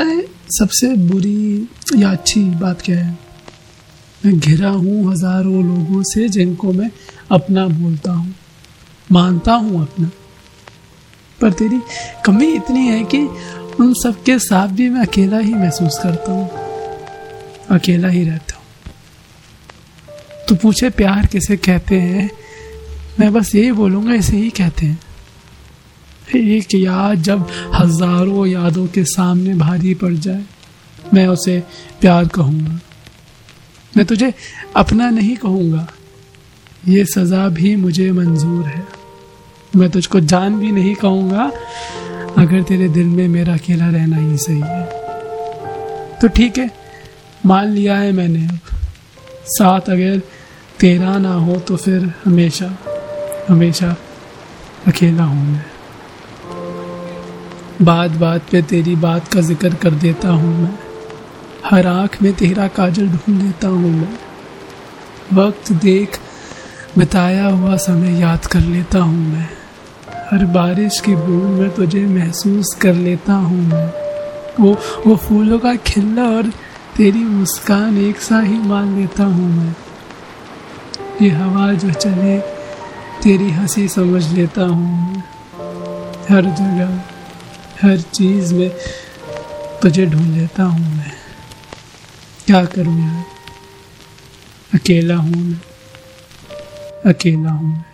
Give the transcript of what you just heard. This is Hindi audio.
है, सबसे बुरी या अच्छी बात क्या है? मैं घिरा हूँ हज़ारों लोगों से जिनको मैं अपना बोलता हूँ, मानता हूँ अपना। पर तेरी कमी इतनी है कि उन सबके साथ भी मैं अकेला ही महसूस करता हूँ, अकेला ही रहता हूँ। तो पूछे प्यार किसे कहते हैं? मैं बस यही बोलूँगा, इसे ही कहते हैं। एक याद जब हज़ारों यादों के सामने भारी पड़ जाए, मैं उसे प्यार कहूँगा। मैं तुझे अपना नहीं कहूँगा, ये सज़ा भी मुझे मंजूर है। मैं तुझको जान भी नहीं कहूँगा, अगर तेरे दिल में मेरा अकेला रहना ही सही है। तो ठीक है, मान लिया है मैंने अब। साथ अगर तेरा ना हो तो फिर हमेशा हमेशा अकेला हूँ मैं। बात बात पे तेरी बात का ज़िक्र कर देता हूँ मैं। हर आँख में तेरा काजल ढूंढ लेता हूँ मैं। वक्त देख बिताया हुआ समय याद कर लेता हूँ मैं। हर बारिश की बूंद में तुझे महसूस कर लेता हूँ मैं। वो वो फूलों का खिलना और तेरी मुस्कान एक सा ही मान लेता हूँ मैं। ये हवा जो चले, तेरी हँसी समझ लेता हूँ हर जगह हर चीज़ में तुझे ढूंढ लेता हूँ मैं। क्या करूँ यार अकेला हूँ मैं। अकेला हूँ मैं।